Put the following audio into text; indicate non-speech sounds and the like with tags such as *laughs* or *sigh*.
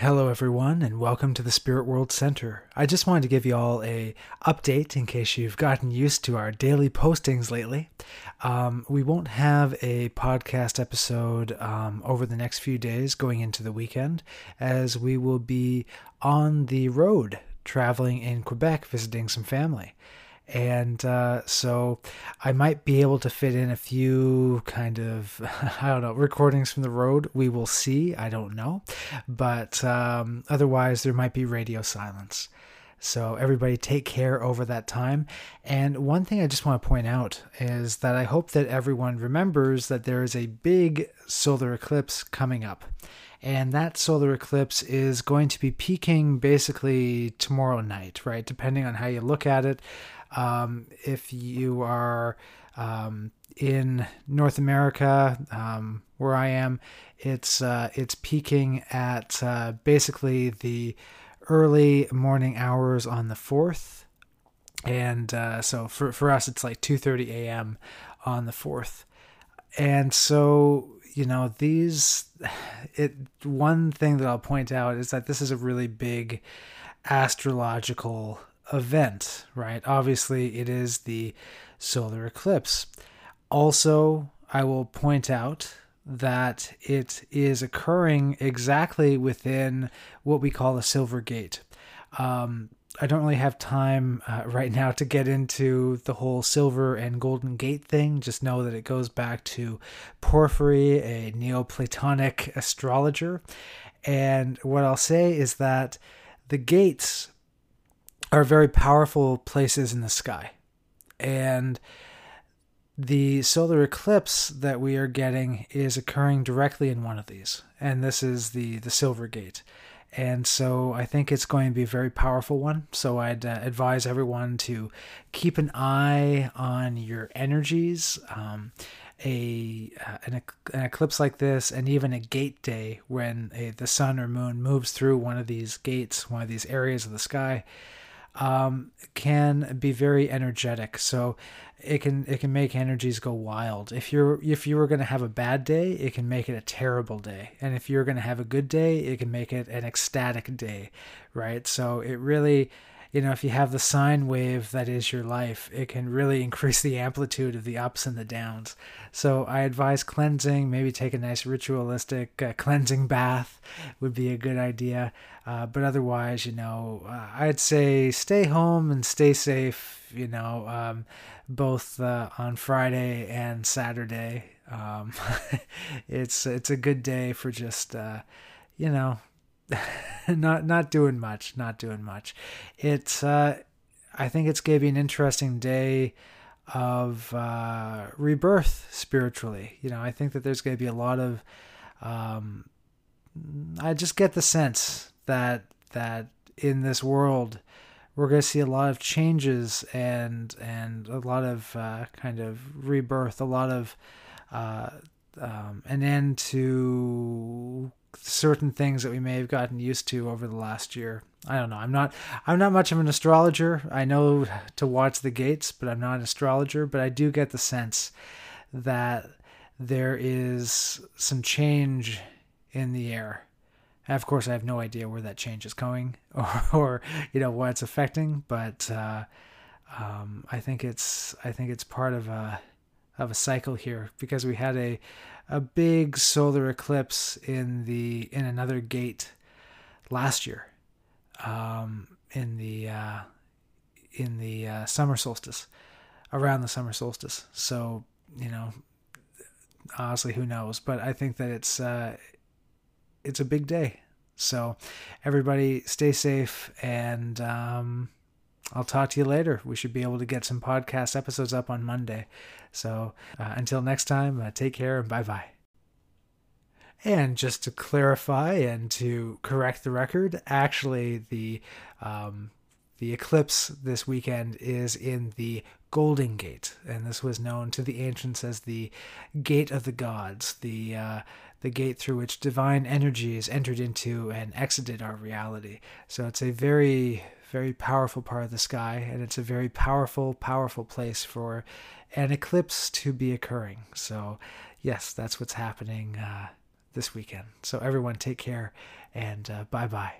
Hello, everyone, and welcome to the Spirit World Center. I just wanted to give you all a update in case you've gotten used to our daily postings lately. Um, we won't have a podcast episode um, over the next few days going into the weekend, as we will be on the road traveling in Quebec visiting some family and uh, so I might be able to fit in a few kind of *laughs* I don't know recordings from the road. We will see. I don't know, but um, otherwise there might be radio silence. So everybody take care over that time. And one thing I just want to point out is that I hope that everyone remembers that there is a big solar eclipse coming up. And that solar eclipse is going to be peaking basically tomorrow night, right? Depending on how you look at it. Um, if you are um, in North America, um, where I am, it's uh, it's peaking at uh, basically the early morning hours on the fourth, and uh, so for for us it's like two thirty a.m. on the fourth, and so you know these it one thing that I'll point out is that this is a really big astrological event, right? Obviously, it is the solar eclipse. Also, I will point out that it is occurring exactly within what we call a silver gate. Um, I don't really have time uh, right now to get into the whole silver and golden gate thing. Just know that it goes back to Porphyry, a Neoplatonic astrologer. And what I'll say is that the gates are very powerful places in the sky. And the solar eclipse that we are getting is occurring directly in one of these. And this is the, the Silver Gate. And so I think it's going to be a very powerful one. So I'd uh, advise everyone to keep an eye on your energies. Um, a uh, an, an, eclipse like this, and even a gate day when a, the sun or moon moves through one of these gates, one of these areas of the sky, um, can be very energetic. So it can it can make energies go wild. If you're if you were going to have a bad day, it can make it a terrible day. And if you're going to have a good day, it can make it an ecstatic day, right? So it really you know, if you have the sine wave that is your life, it can really *laughs* increase the amplitude of the ups and the downs. So I advise cleansing, maybe take a nice ritualistic uh, cleansing bath would be a good idea. Uh, but otherwise, you know, uh, I'd say stay home and stay safe, you know, um, both uh, on Friday and Saturday. Um, *laughs* it's it's a good day for just uh, you know *laughs* not not doing much, not doing much. It's uh, I think it's gonna be an interesting day of uh, rebirth spiritually. You know, I think that there's gonna be a lot of. Um, I just get the sense that that in this world we're going to see a lot of changes and and a lot of uh, kind of rebirth, a lot of uh, um, an end to certain things that we may have gotten used to over the last year. I don't know. I'm not I'm not much of an astrologer. I know to watch the gates, but I'm not an astrologer, but I do get the sense that there is some change in the air. And of course, I have no idea where that change is going *laughs* or, or you know what it's affecting, but uh, um, I think it's I think it's part of a of a cycle here because we had a a big solar eclipse in the in another gate last year um, in the uh, in the uh, summer solstice around the summer solstice. So you know honestly who knows? But i think that it's uh, it's a big day. So everybody stay safe and um, I'll talk to you later. We should be able to get some podcast episodes up on Monday. So uh, until next time, uh, take care and bye bye. And just to clarify and to correct the record, actually the um, the eclipse this weekend is in the Golden Gate, and this was known to the ancients as the Gate of the Gods, the uh, the gate through which divine energy is entered into and exited our reality. So it's a very very powerful part of the sky, and it's a very powerful, powerful place for an eclipse to be occurring. So, yes, that's what's happening uh, this weekend. So everyone, take care and uh, bye bye.